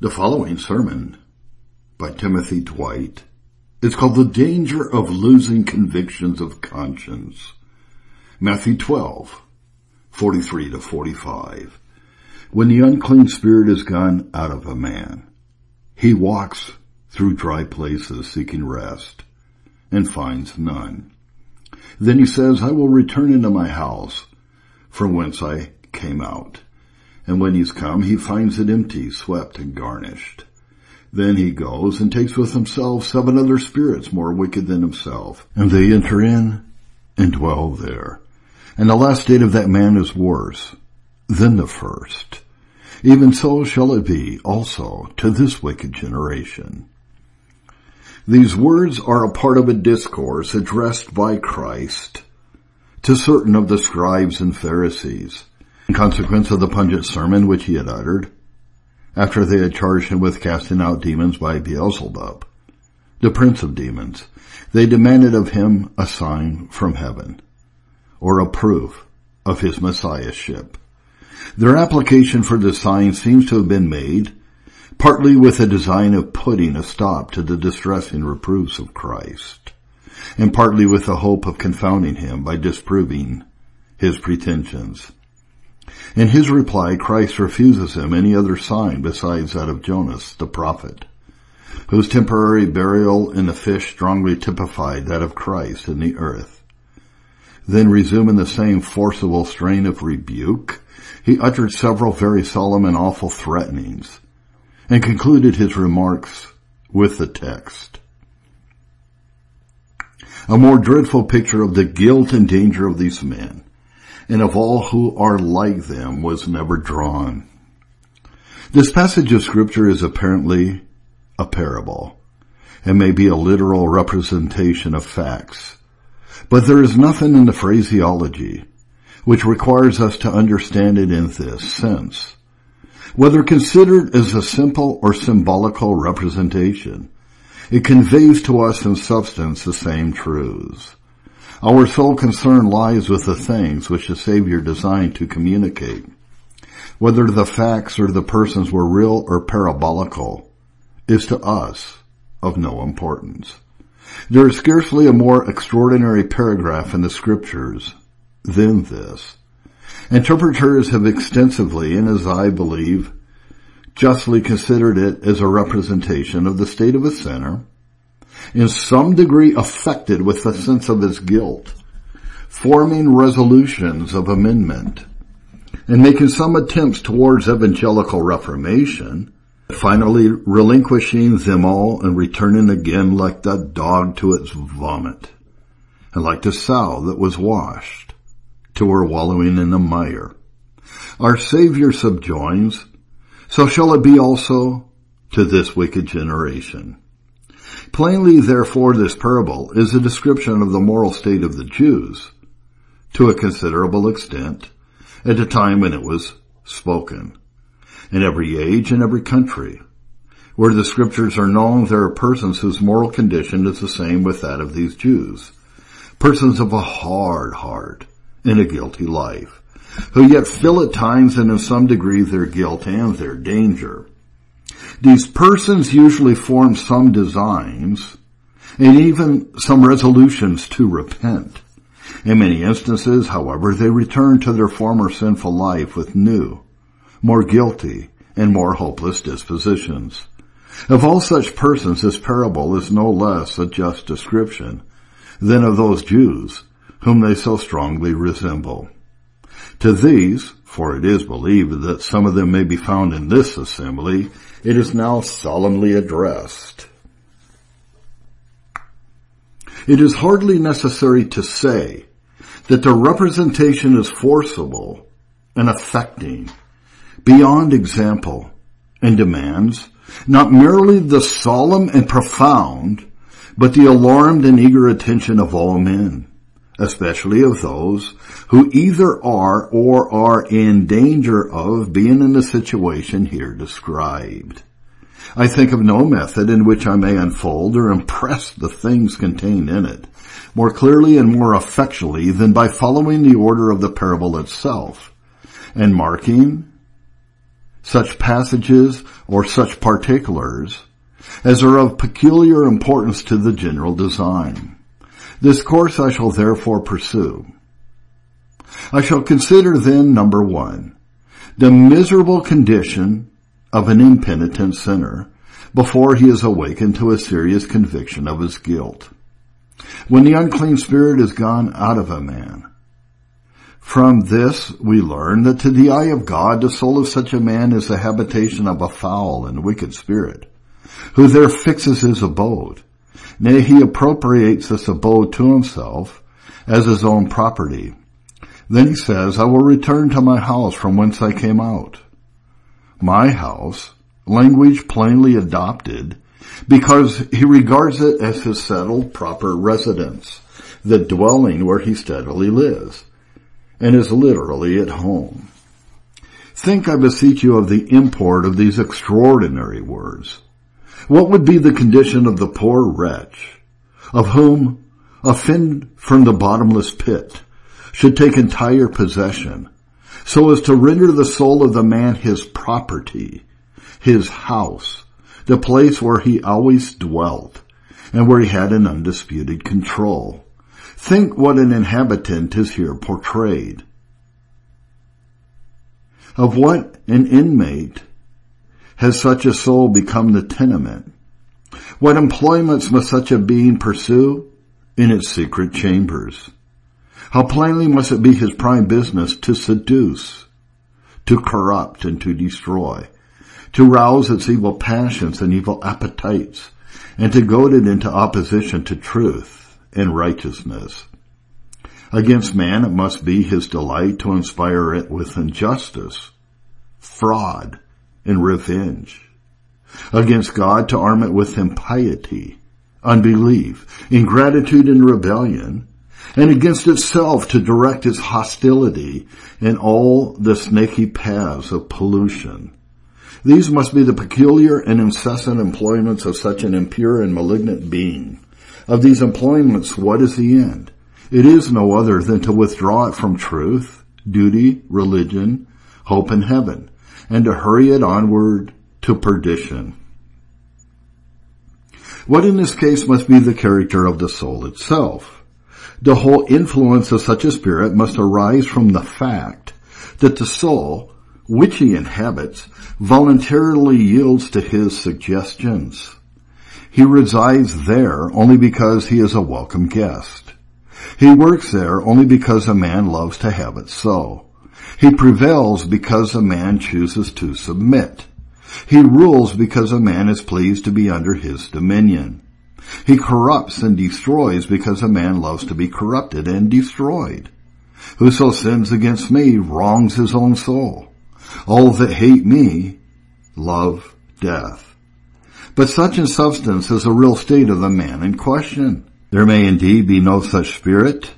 The following sermon by Timothy Dwight is called The Danger of Losing Convictions of Conscience. Matthew 12, 43 to 45. When the unclean spirit is gone out of a man, he walks through dry places seeking rest and finds none. Then he says, I will return into my house from whence I came out. And when he's come, he finds it empty, swept, and garnished. Then he goes and takes with himself seven other spirits more wicked than himself, and they enter in and dwell there. And the last state of that man is worse than the first. Even so shall it be also to this wicked generation. These words are a part of a discourse addressed by Christ to certain of the scribes and Pharisees in consequence of the pungent sermon which he had uttered, after they had charged him with casting out demons by Beelzebub, the prince of demons, they demanded of him a sign from heaven, or a proof of his messiahship. Their application for the sign seems to have been made partly with a design of putting a stop to the distressing reproofs of Christ, and partly with the hope of confounding him by disproving his pretensions. In his reply, Christ refuses him any other sign besides that of Jonas, the prophet, whose temporary burial in the fish strongly typified that of Christ in the earth. Then resuming the same forcible strain of rebuke, he uttered several very solemn and awful threatenings, and concluded his remarks with the text. A more dreadful picture of the guilt and danger of these men and of all who are like them was never drawn. This passage of scripture is apparently a parable and may be a literal representation of facts. But there is nothing in the phraseology which requires us to understand it in this sense. Whether considered as a simple or symbolical representation, it conveys to us in substance the same truths. Our sole concern lies with the things which the Savior designed to communicate. Whether the facts or the persons were real or parabolical is to us of no importance. There is scarcely a more extraordinary paragraph in the scriptures than this. Interpreters have extensively, and as I believe, justly considered it as a representation of the state of a sinner in some degree affected with the sense of his guilt, forming resolutions of amendment, and making some attempts towards evangelical reformation, finally relinquishing them all and returning again like the dog to its vomit, and like the sow that was washed, to her wallowing in the mire. Our Savior subjoins, so shall it be also to this wicked generation. Plainly, therefore, this parable is a description of the moral state of the Jews to a considerable extent at the time when it was spoken. In every age and every country, where the scriptures are known, there are persons whose moral condition is the same with that of these Jews. Persons of a hard heart and a guilty life, who yet feel at times and in some degree their guilt and their danger. These persons usually form some designs and even some resolutions to repent. In many instances, however, they return to their former sinful life with new, more guilty, and more hopeless dispositions. Of all such persons, this parable is no less a just description than of those Jews whom they so strongly resemble. To these, for it is believed that some of them may be found in this assembly, it is now solemnly addressed. It is hardly necessary to say that the representation is forcible and affecting beyond example and demands not merely the solemn and profound, but the alarmed and eager attention of all men especially of those who either are or are in danger of being in the situation here described. I think of no method in which I may unfold or impress the things contained in it more clearly and more effectually than by following the order of the parable itself and marking such passages or such particulars as are of peculiar importance to the general design. This course I shall therefore pursue. I shall consider then number one, the miserable condition of an impenitent sinner before he is awakened to a serious conviction of his guilt. When the unclean spirit is gone out of a man, from this we learn that to the eye of God the soul of such a man is the habitation of a foul and wicked spirit, who there fixes his abode. Nay, he appropriates this abode to himself as his own property. Then he says, I will return to my house from whence I came out. My house, language plainly adopted, because he regards it as his settled proper residence, the dwelling where he steadily lives, and is literally at home. Think, I beseech you, of the import of these extraordinary words. What would be the condition of the poor wretch, of whom a fin from the bottomless pit should take entire possession, so as to render the soul of the man his property, his house, the place where he always dwelt, and where he had an undisputed control. Think what an inhabitant is here portrayed. Of what an inmate has such a soul become the tenement? What employments must such a being pursue in its secret chambers? How plainly must it be his prime business to seduce, to corrupt, and to destroy, to rouse its evil passions and evil appetites, and to goad it into opposition to truth and righteousness. Against man it must be his delight to inspire it with injustice, fraud, and revenge. Against God to arm it with impiety, unbelief, ingratitude and rebellion, and against itself to direct its hostility in all the snaky paths of pollution. These must be the peculiar and incessant employments of such an impure and malignant being. Of these employments, what is the end? It is no other than to withdraw it from truth, duty, religion, hope, and heaven, and to hurry it onward to perdition. What in this case must be the character of the soul itself? The whole influence of such a spirit must arise from the fact that the soul, which he inhabits, voluntarily yields to his suggestions. He resides there only because he is a welcome guest. He works there only because a man loves to have it so. He prevails because a man chooses to submit. He rules because a man is pleased to be under his dominion. He corrupts and destroys because a man loves to be corrupted and destroyed. Whoso sins against me wrongs his own soul. All that hate me love death. But such in substance is the real state of the man in question. There may indeed be no such spirit,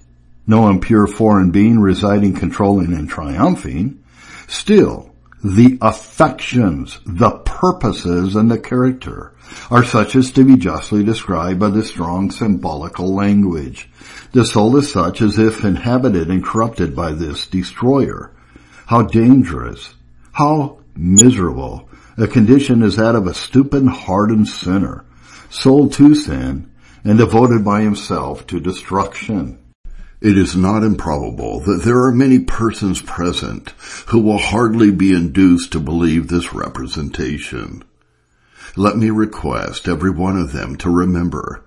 no impure foreign being residing, controlling, and triumphing, still, the affections, the purposes, and the character are such as to be justly described by the strong symbolical language. The soul is such as if inhabited and corrupted by this destroyer. How dangerous, how miserable a condition is that of a stupid, hardened sinner, sold to sin and devoted by himself to destruction. It is not improbable that there are many persons present who will hardly be induced to believe this representation. Let me request every one of them to remember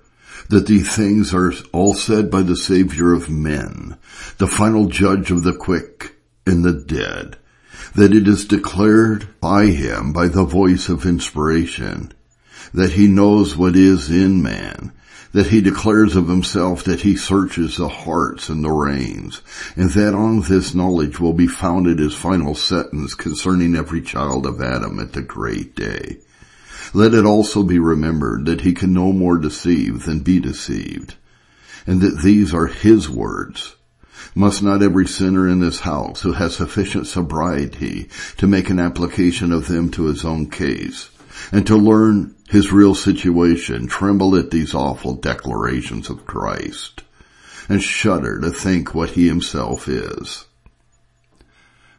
that these things are all said by the Savior of men, the final judge of the quick and the dead, that it is declared by him by the voice of inspiration, that he knows what is in man, that he declares of himself that he searches the hearts and the reins, and that on this knowledge will be founded his final sentence concerning every child of Adam at the great day. Let it also be remembered that he can no more deceive than be deceived, and that these are his words. Must not every sinner in this house who has sufficient sobriety to make an application of them to his own case, and to learn his real situation, tremble at these awful declarations of Christ, and shudder to think what he himself is.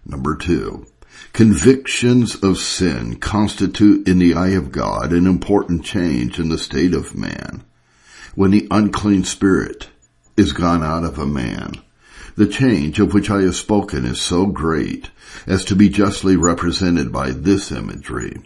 Number two, Convictions of sin constitute in the eye of God an important change in the state of man. When the unclean spirit is gone out of a man, the change of which I have spoken is so great as to be justly represented by this imagery.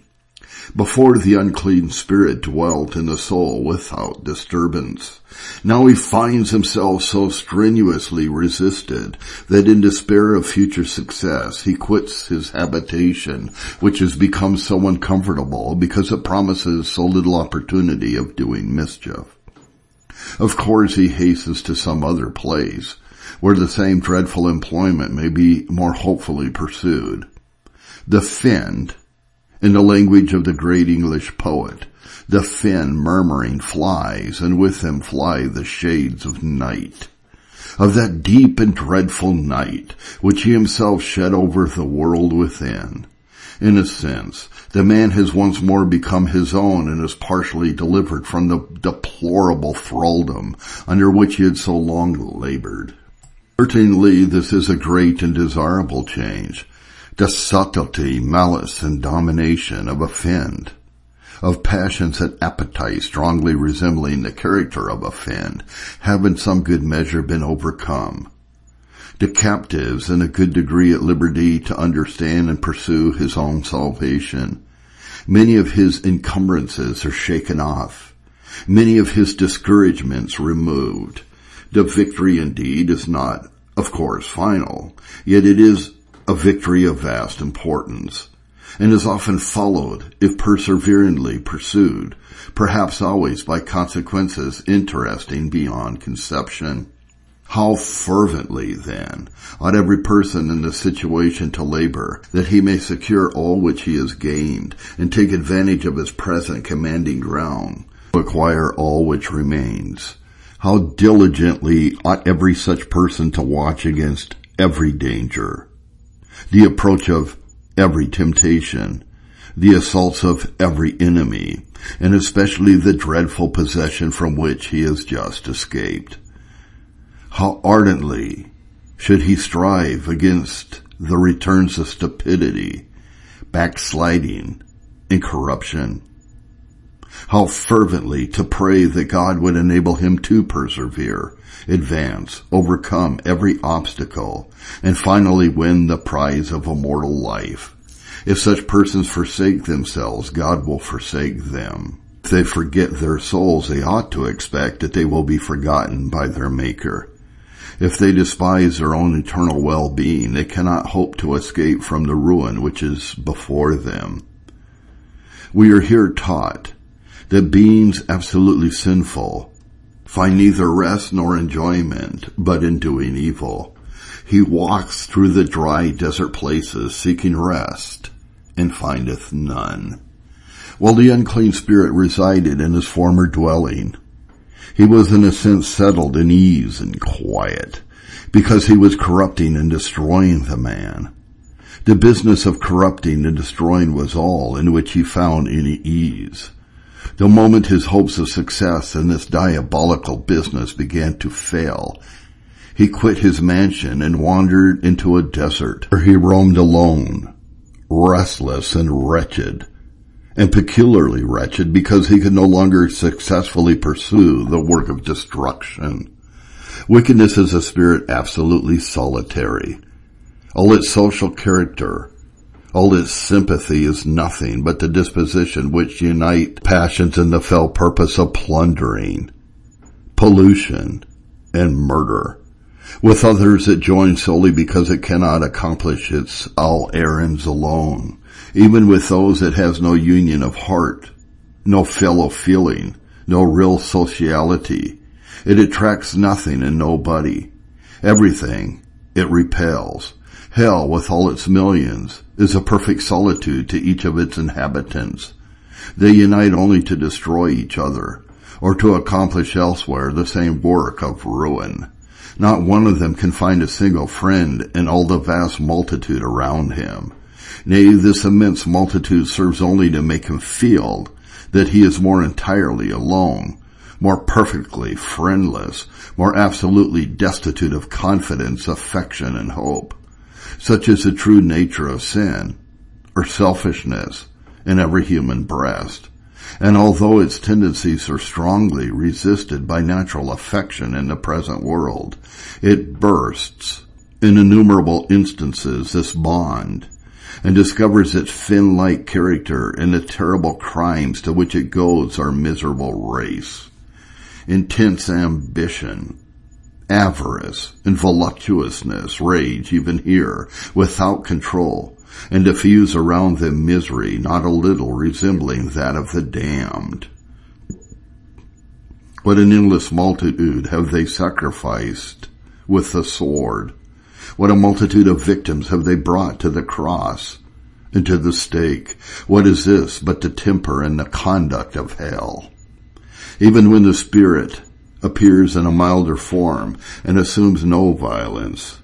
Before the unclean spirit dwelt in the soul without disturbance. Now he finds himself so strenuously resisted that in despair of future success he quits his habitation, which has become so uncomfortable because it promises so little opportunity of doing mischief. Of course he hastens to some other place, where the same dreadful employment may be more hopefully pursued. The fiend in the language of the great English poet, the fin murmuring flies, and with them fly the shades of night. Of that deep and dreadful night, which he himself shed over the world within. In a sense, the man has once more become his own and is partially delivered from the deplorable thraldom under which he had so long labored. Certainly this is a great and desirable change, the subtlety, malice, and domination of a fiend, of passions and appetites strongly resembling the character of a fiend, have in some good measure been overcome. The captives in a good degree at liberty to understand and pursue his own salvation. Many of his encumbrances are shaken off. Many of his discouragements removed. The victory indeed is not, of course, final, yet it is a victory of vast importance, and is often followed, if perseveringly pursued, perhaps always by consequences interesting beyond conception. How fervently, then, ought every person in the situation to labor that he may secure all which he has gained and take advantage of his present commanding ground to acquire all which remains. How diligently ought every such person to watch against every danger, the approach of every temptation, the assaults of every enemy, and especially the dreadful possession from which he has just escaped. How ardently should he strive against the returns of stupidity, backsliding, and corruption. How fervently to pray that God would enable him to persevere advance, overcome every obstacle, and finally win the prize of immortal life. If such persons forsake themselves, God will forsake them. If they forget their souls, they ought to expect that they will be forgotten by their Maker. If they despise their own eternal well-being, they cannot hope to escape from the ruin which is before them. We are here taught that beings absolutely sinful find neither rest nor enjoyment, but in doing evil. He walks through the dry desert places seeking rest and findeth none. While the unclean spirit resided in his former dwelling, he was in a sense settled in ease and quiet because he was corrupting and destroying the man. The business of corrupting and destroying was all in which he found any ease. The moment his hopes of success in this diabolical business began to fail, he quit his mansion and wandered into a desert where he roamed alone, restless and wretched, and peculiarly wretched because he could no longer successfully pursue the work of destruction. Wickedness is a spirit absolutely solitary. All its social character, all its sympathy is nothing but the disposition which unite passions in the fell purpose of plundering, pollution, and murder. With others it joins solely because it cannot accomplish its all errands alone. Even with those it has no union of heart, no fellow feeling, no real sociality. It attracts nothing and nobody. Everything it repels. Hell, with all its millions, is a perfect solitude to each of its inhabitants. They unite only to destroy each other, or to accomplish elsewhere the same work of ruin. Not one of them can find a single friend in all the vast multitude around him. Nay, this immense multitude serves only to make him feel that he is more entirely alone, more perfectly friendless, more absolutely destitute of confidence, affection, and hope. Such as the true nature of sin or selfishness in every human breast. And although its tendencies are strongly resisted by natural affection in the present world, it bursts in innumerable instances this bond and discovers its fin-like character in the terrible crimes to which it goads our miserable race. Intense ambition, avarice, and voluptuousness rage even here without control and diffuse around them misery not a little resembling that of the damned. What an endless multitude have they sacrificed with the sword what a multitude of victims have they brought to the cross and to the stake. What is this but the temper and the conduct of hell? Even when the Spirit appears in a milder form and assumes no violence,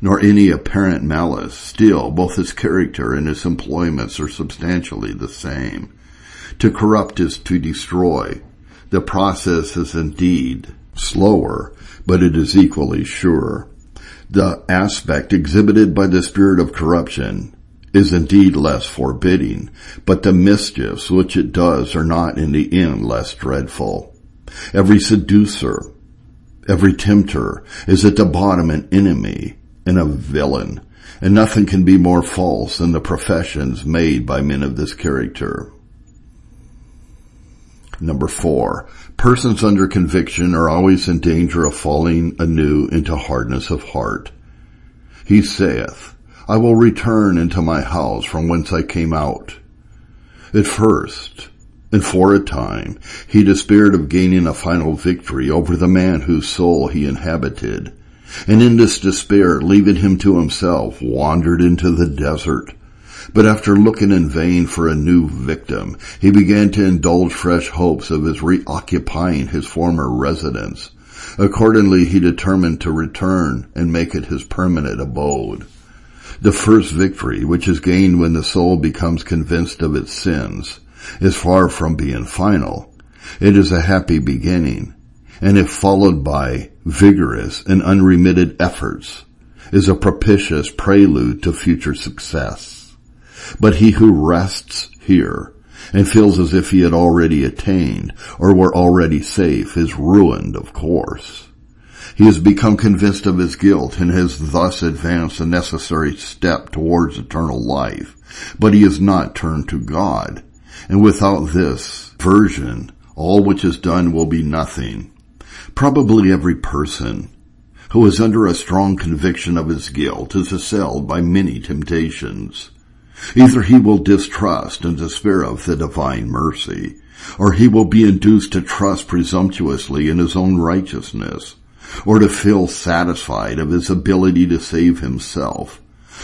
nor any apparent malice, still both his character and his employments are substantially the same. To corrupt is to destroy. The process is indeed slower, but it is equally sure. The aspect exhibited by the spirit of corruption is indeed less forbidding, but the mischiefs which it does are not in the end less dreadful. Every seducer, every tempter is at the bottom an enemy and a villain, and nothing can be more false than the professions made by men of this character. Number four, persons under conviction are always in danger of falling anew into hardness of heart. He saith, I will return into my house from whence I came out. At first, and for a time, he despaired of gaining a final victory over the man whose soul he inhabited, and in this despair, leaving him to himself, wandered into the desert, but after looking in vain for a new victim, he began to indulge fresh hopes of his reoccupying his former residence. Accordingly, he determined to return and make it his permanent abode. The first victory, which is gained when the soul becomes convinced of its sins, is far from being final. It is a happy beginning, and if followed by vigorous and unremitted efforts, is a propitious prelude to future success. But he who rests here and feels as if he had already attained or were already safe is ruined, of course. He has become convinced of his guilt and has thus advanced a necessary step towards eternal life, but he has not turned to God. And without this version, all which is done will be nothing. Probably every person who is under a strong conviction of his guilt is assailed by many temptations. Either he will distrust and despair of the divine mercy, or he will be induced to trust presumptuously in his own righteousness, or to feel satisfied of his ability to save himself,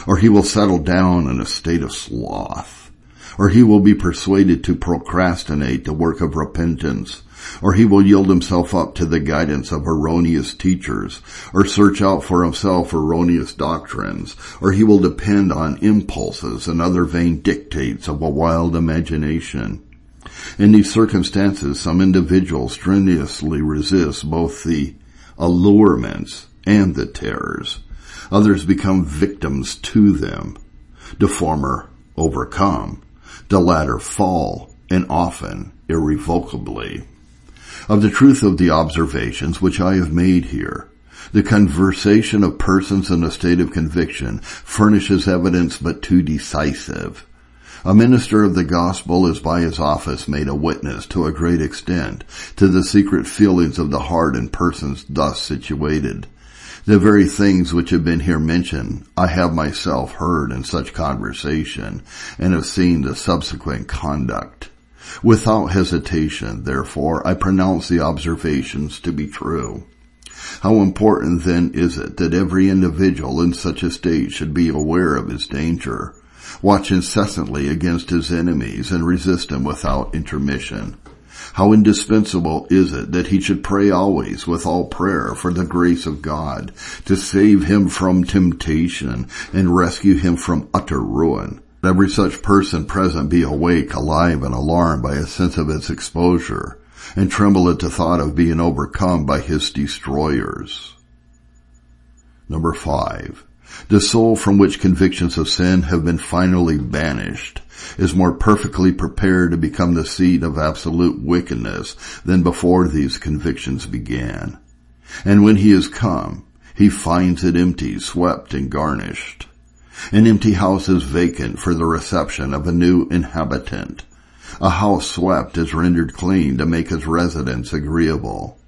or he will settle down in a state of sloth, or he will be persuaded to procrastinate the work of repentance or he will yield himself up to the guidance of erroneous teachers, or search out for himself erroneous doctrines, or he will depend on impulses and other vain dictates of a wild imagination. In these circumstances, some individuals strenuously resist both the allurements and the terrors. Others become victims to them. The former overcome, the latter fall, and often irrevocably of the truth of the observations which I have made here. The conversation of persons in a state of conviction furnishes evidence but too decisive. A minister of the gospel is by his office made a witness to a great extent to the secret feelings of the heart in persons thus situated. The very things which have been here mentioned, I have myself heard in such conversation and have seen the subsequent conduct. Without hesitation, therefore, I pronounce the observations to be true. How important then is it that every individual in such a state should be aware of his danger, watch incessantly against his enemies and resist them without intermission. How indispensable is it that he should pray always with all prayer for the grace of God to save him from temptation and rescue him from utter ruin every such person present be awake, alive, and alarmed by a sense of its exposure, and tremble at the thought of being overcome by his destroyers. Number five, The soul from which convictions of sin have been finally banished is more perfectly prepared to become the seat of absolute wickedness than before these convictions began. And when he has come, he finds it empty, swept, and garnished. An empty house is vacant for the reception of a new inhabitant. A house swept is rendered clean to make his residence agreeable.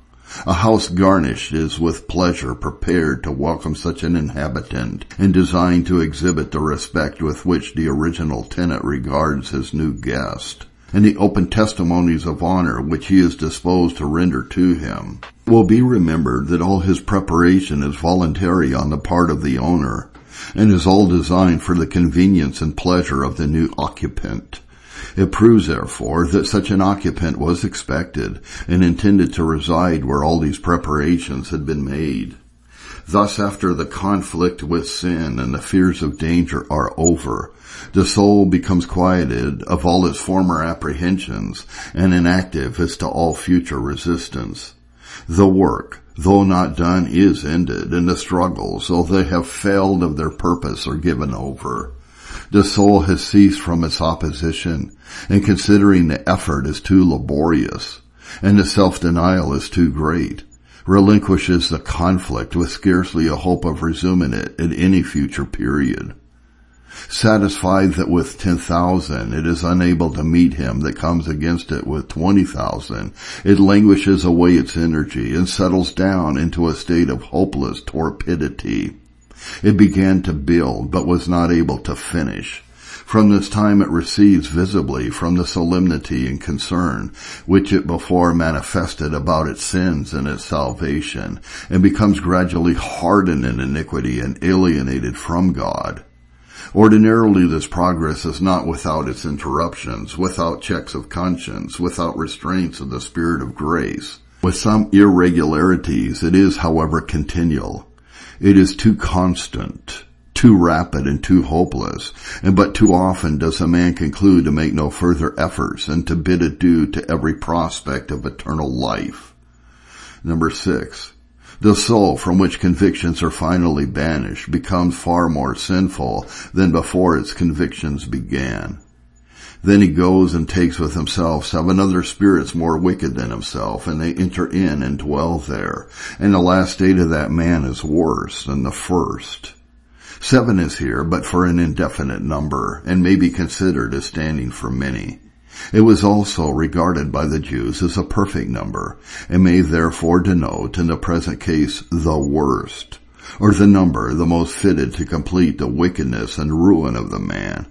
A house garnished is with pleasure prepared to welcome such an inhabitant and designed to exhibit the respect with which the original tenant regards his new guest and the open testimonies of honor which he is disposed to render to him. It will be remembered that all his preparation is voluntary on the part of the owner and is all designed for the convenience and pleasure of the new occupant. It proves, therefore, that such an occupant was expected and intended to reside where all these preparations had been made. Thus, after the conflict with sin and the fears of danger are over, the soul becomes quieted of all its former apprehensions and inactive as to all future resistance. The work, though not done, is ended, and the struggles, though they have failed of their purpose, are given over. The soul has ceased from its opposition, and considering the effort is too laborious, and the self-denial is too great, relinquishes the conflict with scarcely a hope of resuming it at any future period. Satisfied that with 10,000 it is unable to meet him that comes against it with 20,000, it languishes away its energy and settles down into a state of hopeless torpidity. It began to build but was not able to finish. From this time it recedes visibly from the solemnity and concern which it before manifested about its sins and its salvation, and becomes gradually hardened in iniquity and alienated from God. Ordinarily this progress is not without its interruptions, without checks of conscience, without restraints of the spirit of grace. With some irregularities, it is, however, continual. It is too constant, too rapid and too hopeless, and but too often does a man conclude to make no further efforts and to bid adieu to every prospect of eternal life. Number six, the soul from which convictions are finally banished becomes far more sinful than before its convictions began. Then he goes and takes with himself seven other spirits more wicked than himself, and they enter in and dwell there. And the last state of that man is worse than the first. Seven is here, but for an indefinite number, and may be considered as standing for many. It was also regarded by the Jews as a perfect number, and may therefore denote in the present case the worst, or the number the most fitted to complete the wickedness and ruin of the man.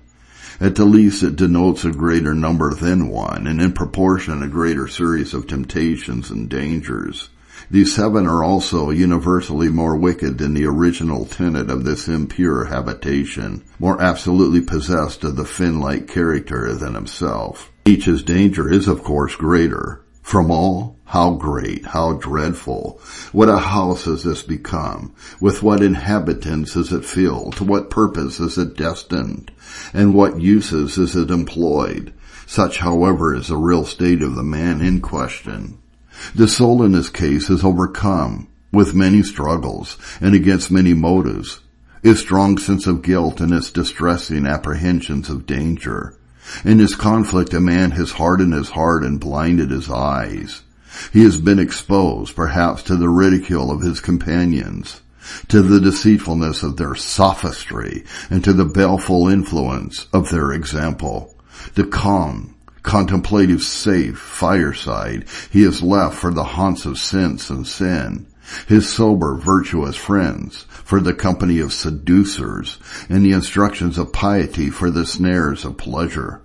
At the least it denotes a greater number than one, and in proportion a greater series of temptations and dangers. These seven are also universally more wicked than the original tenant of this impure habitation, more absolutely possessed of the fin-like character than himself. Each's danger is of course greater. From all, how great, how dreadful. What a house has this become? With what inhabitants is it filled? To what purpose is it destined? And what uses is it employed? Such, however, is the real state of the man in question. The soul in this case is overcome with many struggles and against many motives, its strong sense of guilt and its distressing apprehensions of danger. In this conflict, a man has hardened his heart and blinded his eyes. He has been exposed, perhaps, to the ridicule of his companions, to the deceitfulness of their sophistry, and to the baleful influence of their example. The calm, contemplative, safe fireside he has left for the haunts of sense and sin his sober, virtuous friends for the company of seducers, and the instructions of piety for the snares of pleasure.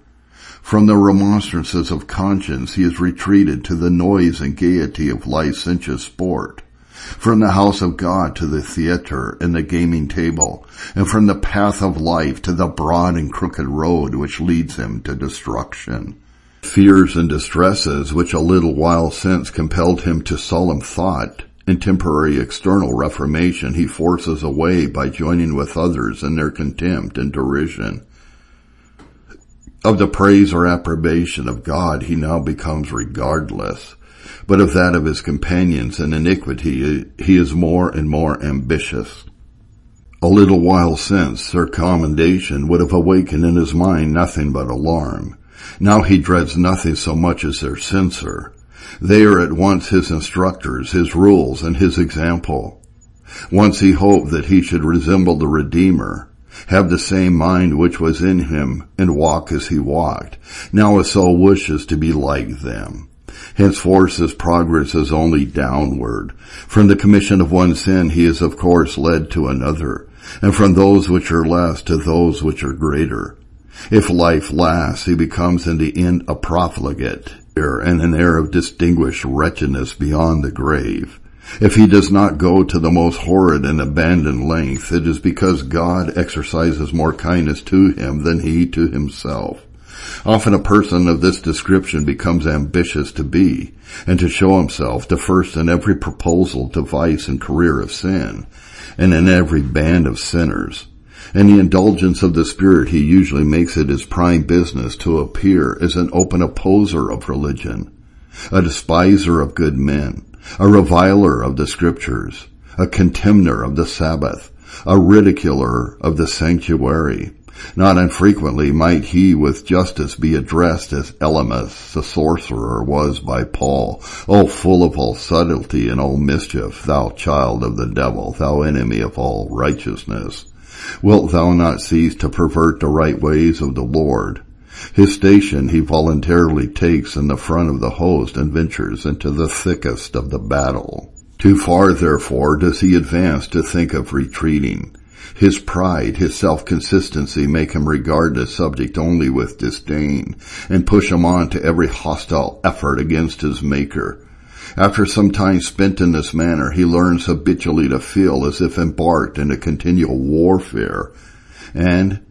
From the remonstrances of conscience he has retreated to the noise and gaiety of licentious sport. From the house of God to the theatre and the gaming table, and from the path of life to the broad and crooked road which leads him to destruction. Fears and distresses which a little while since compelled him to solemn thought and temporary external reformation he forces away by joining with others in their contempt and derision. Of the praise or approbation of God he now becomes regardless, but of that of his companions in iniquity he is more and more ambitious. A little while since, their commendation would have awakened in his mind nothing but alarm. Now he dreads nothing so much as their censor. They are at once his instructors, his rules, and his example. Once he hoped that he should resemble the Redeemer, have the same mind which was in him, and walk as he walked. Now his soul wishes to be like them. Henceforth his progress is only downward. From the commission of one sin he is of course led to another, and from those which are less to those which are greater. If life lasts, he becomes in the end a profligate, er, and an heir of distinguished wretchedness beyond the grave. If he does not go to the most horrid and abandoned length, it is because God exercises more kindness to him than he to himself. Often a person of this description becomes ambitious to be and to show himself the first in every proposal to vice and career of sin and in every band of sinners. In the indulgence of the Spirit, he usually makes it his prime business to appear as an open opposer of religion, a despiser of good men, a reviler of the scriptures, a contemner of the Sabbath, a ridiculer of the sanctuary. Not infrequently might he with justice be addressed as Elymas, the sorcerer, was by Paul. O full of all subtlety and all mischief, thou child of the devil, thou enemy of all righteousness. Wilt thou not cease to pervert the right ways of the Lord? His station he voluntarily takes in the front of the host and ventures into the thickest of the battle. Too far, therefore, does he advance to think of retreating. His pride, his self-consistency make him regard the subject only with disdain and push him on to every hostile effort against his maker. After some time spent in this manner, he learns habitually to feel as if embarked in a continual warfare and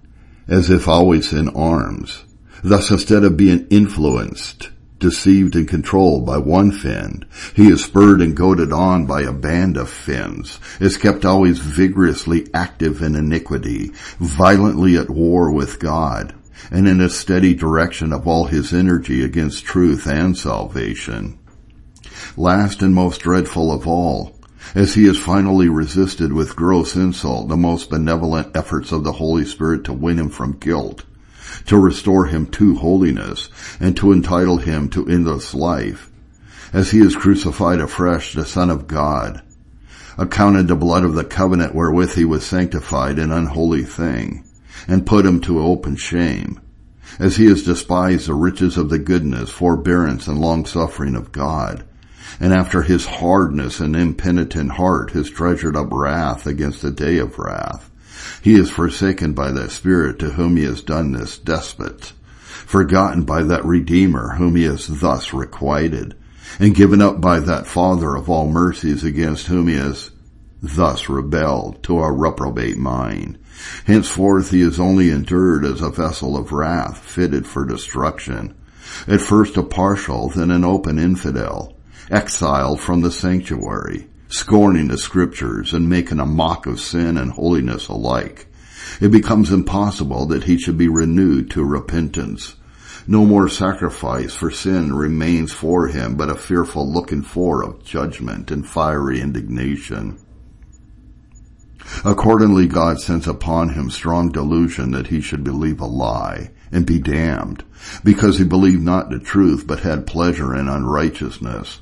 as if always in arms. Thus instead of being influenced, deceived and controlled by one fiend, he is spurred and goaded on by a band of fiends, is kept always vigorously active in iniquity, violently at war with God, and in a steady direction of all his energy against truth and salvation. Last and most dreadful of all, as he has finally resisted with gross insult the most benevolent efforts of the Holy Spirit to win him from guilt, to restore him to holiness, and to entitle him to endless life, as he is crucified afresh the Son of God, accounted the blood of the covenant wherewith he was sanctified an unholy thing, and put him to open shame, as he has despised the riches of the goodness, forbearance, and long-suffering of God, and after his hardness and impenitent heart has treasured up wrath against the day of wrath, he is forsaken by that Spirit to whom he has done this despot, forgotten by that Redeemer whom he has thus requited, and given up by that Father of all mercies against whom he has thus rebelled to a reprobate mind. Henceforth he is only endured as a vessel of wrath fitted for destruction. At first a partial, then an open infidel, exiled from the sanctuary, scorning the scriptures and making a mock of sin and holiness alike. It becomes impossible that he should be renewed to repentance. No more sacrifice for sin remains for him, but a fearful looking for of judgment and fiery indignation. Accordingly, God sends upon him strong delusion that he should believe a lie and be damned, because he believed not the truth, but had pleasure in unrighteousness.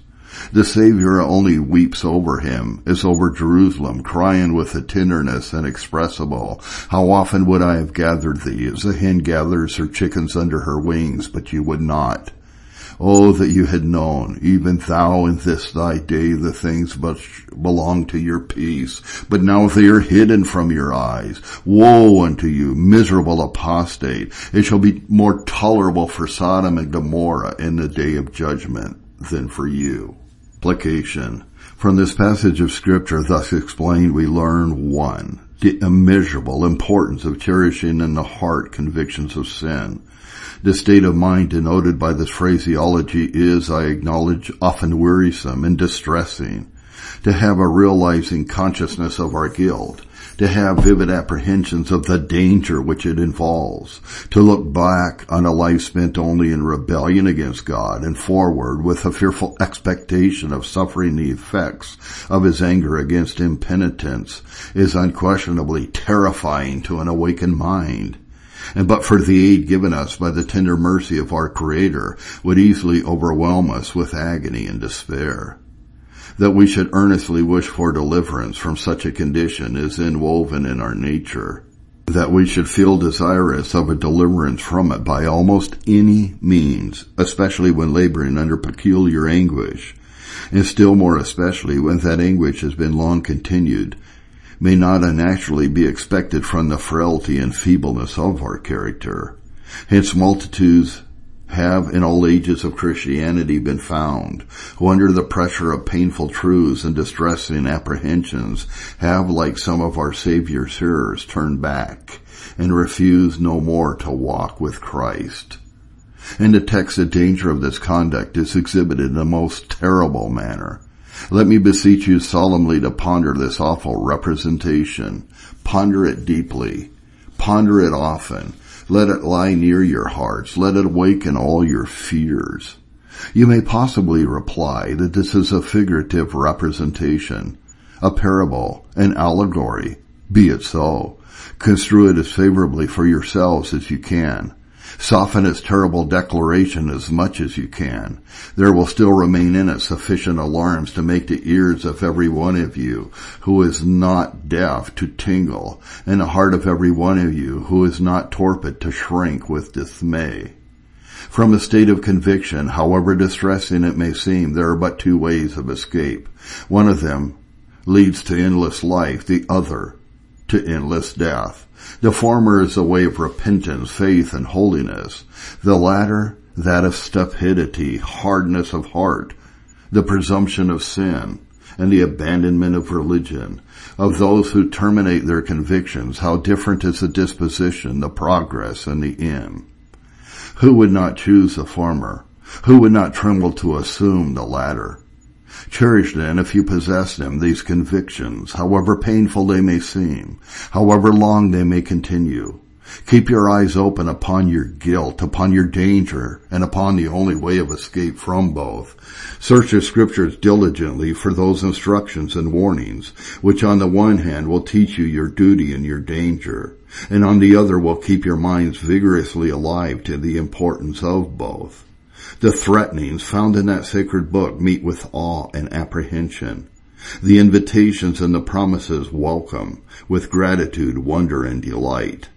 The Savior only weeps over him, as over Jerusalem, crying with a tenderness inexpressible, How often would I have gathered thee, as a hen gathers her chickens under her wings, but you would not. Oh, that you had known, even thou in this thy day, the things which belong to your peace, but now they are hidden from your eyes. Woe unto you, miserable apostate! It shall be more tolerable for Sodom and Gomorrah in the day of judgment than for you. Application. From this passage of scripture thus explained, we learn one, the immeasurable importance of cherishing in the heart convictions of sin. The state of mind denoted by this phraseology is, I acknowledge, often wearisome and distressing. To have a realizing consciousness of our guilt, to have vivid apprehensions of the danger which it involves, to look back on a life spent only in rebellion against God and forward with a fearful expectation of suffering the effects of his anger against impenitence is unquestionably terrifying to an awakened mind and but for the aid given us by the tender mercy of our Creator would easily overwhelm us with agony and despair. That we should earnestly wish for deliverance from such a condition is inwoven in our nature. That we should feel desirous of a deliverance from it by almost any means, especially when laboring under peculiar anguish, and still more especially when that anguish has been long continued, may not unnaturally be expected from the frailty and feebleness of our character. Hence multitudes have in all ages of Christianity been found, who under the pressure of painful truths and distressing apprehensions have, like some of our Savior's hearers, turned back and refused no more to walk with Christ. In the text, the danger of this conduct is exhibited in the most terrible manner. Let me beseech you solemnly to ponder this awful representation. Ponder it deeply. Ponder it often let it lie near your hearts. Let it awaken all your fears. You may possibly reply that this is a figurative representation, a parable, an allegory. Be it so. Construe it as favorably for yourselves as you can. Soften its terrible declaration as much as you can. There will still remain in it sufficient alarms to make the ears of every one of you who is not deaf to tingle, and the heart of every one of you who is not torpid to shrink with dismay. From a state of conviction, however distressing it may seem, there are but two ways of escape. One of them leads to endless life, the other to endless death. The former is a way of repentance, faith, and holiness. The latter, that of stupidity, hardness of heart, the presumption of sin, and the abandonment of religion. Of those who terminate their convictions, how different is the disposition, the progress, and the end. Who would not choose the former? Who would not tremble to assume the latter? Cherish then, if you possess them, these convictions, however painful they may seem, however long they may continue. Keep your eyes open upon your guilt, upon your danger, and upon the only way of escape from both. Search the scriptures diligently for those instructions and warnings, which on the one hand will teach you your duty and your danger, and on the other will keep your minds vigorously alive to the importance of both. The threatenings found in that sacred book meet with awe and apprehension. The invitations and the promises welcome with gratitude, wonder, and delight.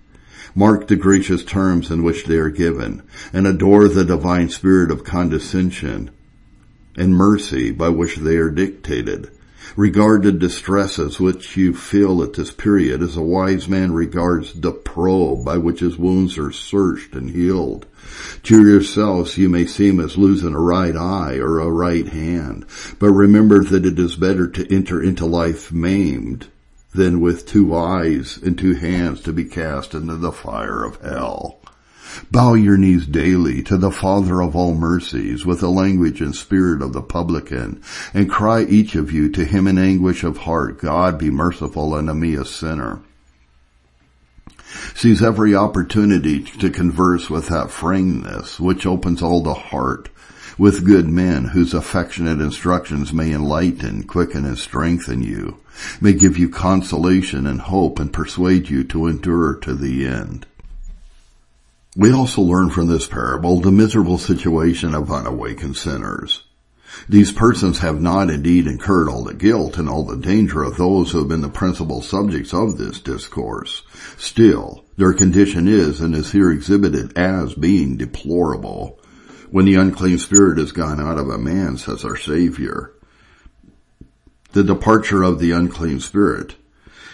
Mark the gracious terms in which they are given and adore the divine spirit of condescension and mercy by which they are dictated. Regard the distresses which you feel at this period as a wise man regards the probe by which his wounds are searched and healed. To yourselves you may seem as losing a right eye or a right hand, but remember that it is better to enter into life maimed than with two eyes and two hands to be cast into the fire of hell. Bow your knees daily to the Father of all mercies with the language and spirit of the publican, and cry each of you to him in anguish of heart, God be merciful unto me a sinner. Seize every opportunity to converse with that frankness which opens all the heart, with good men whose affectionate instructions may enlighten, quicken, and strengthen you, may give you consolation and hope and persuade you to endure to the end. We also learn from this parable the miserable situation of unawakened sinners. These persons have not indeed incurred all the guilt and all the danger of those who have been the principal subjects of this discourse. Still, their condition is and is here exhibited as being deplorable. When the unclean spirit has gone out of a man, says our Savior. The departure of the unclean spirit,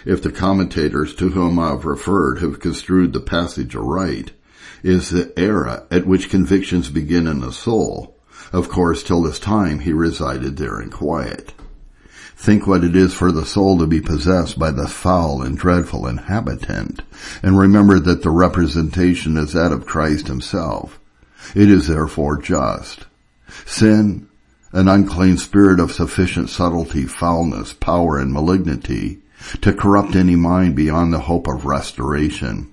if the commentators to whom I have referred have construed the passage aright, is the era at which convictions begin in the soul. Of course, till this time he resided there in quiet. Think what it is for the soul to be possessed by the foul and dreadful inhabitant, and remember that the representation is that of Christ himself. It is therefore just. Sin, an unclean spirit of sufficient subtlety, foulness, power, and malignity, to corrupt any mind beyond the hope of restoration.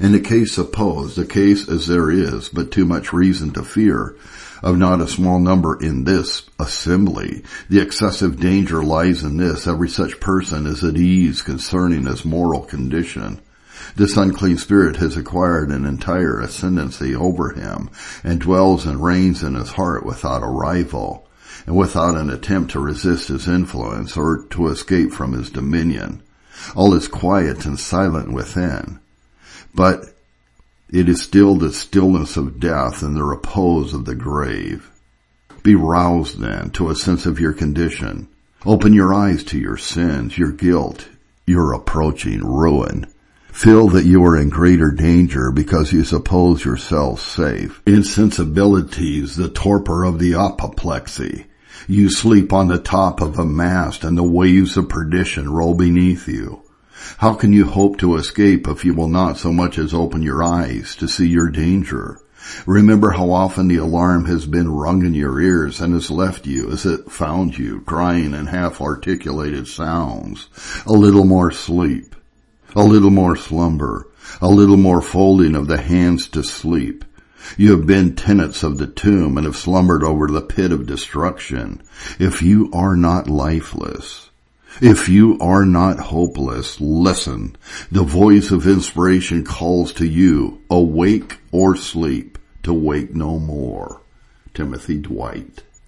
In the case supposed, the case as there is, but too much reason to fear, of not a small number in this assembly. The excessive danger lies in this. Every such person is at ease concerning his moral condition. This unclean spirit has acquired an entire ascendancy over him and dwells and reigns in his heart without a rival and without an attempt to resist his influence or to escape from his dominion. All is quiet and silent within. But it is still the stillness of death and the repose of the grave. Be roused then to a sense of your condition. Open your eyes to your sins, your guilt, your approaching ruin. Feel that you are in greater danger because you suppose yourself safe. Insensibilities, the torpor of the apoplexy. You sleep on the top of a mast and the waves of perdition roll beneath you. How can you hope to escape if you will not so much as open your eyes to see your danger? Remember how often the alarm has been rung in your ears and has left you as it found you, crying in half-articulated sounds. A little more sleep. A little more slumber. A little more folding of the hands to sleep. You have been tenants of the tomb and have slumbered over the pit of destruction. If you are not lifeless, if you are not hopeless, listen. The voice of inspiration calls to you, awake or sleep, to wake no more. Timothy Dwight.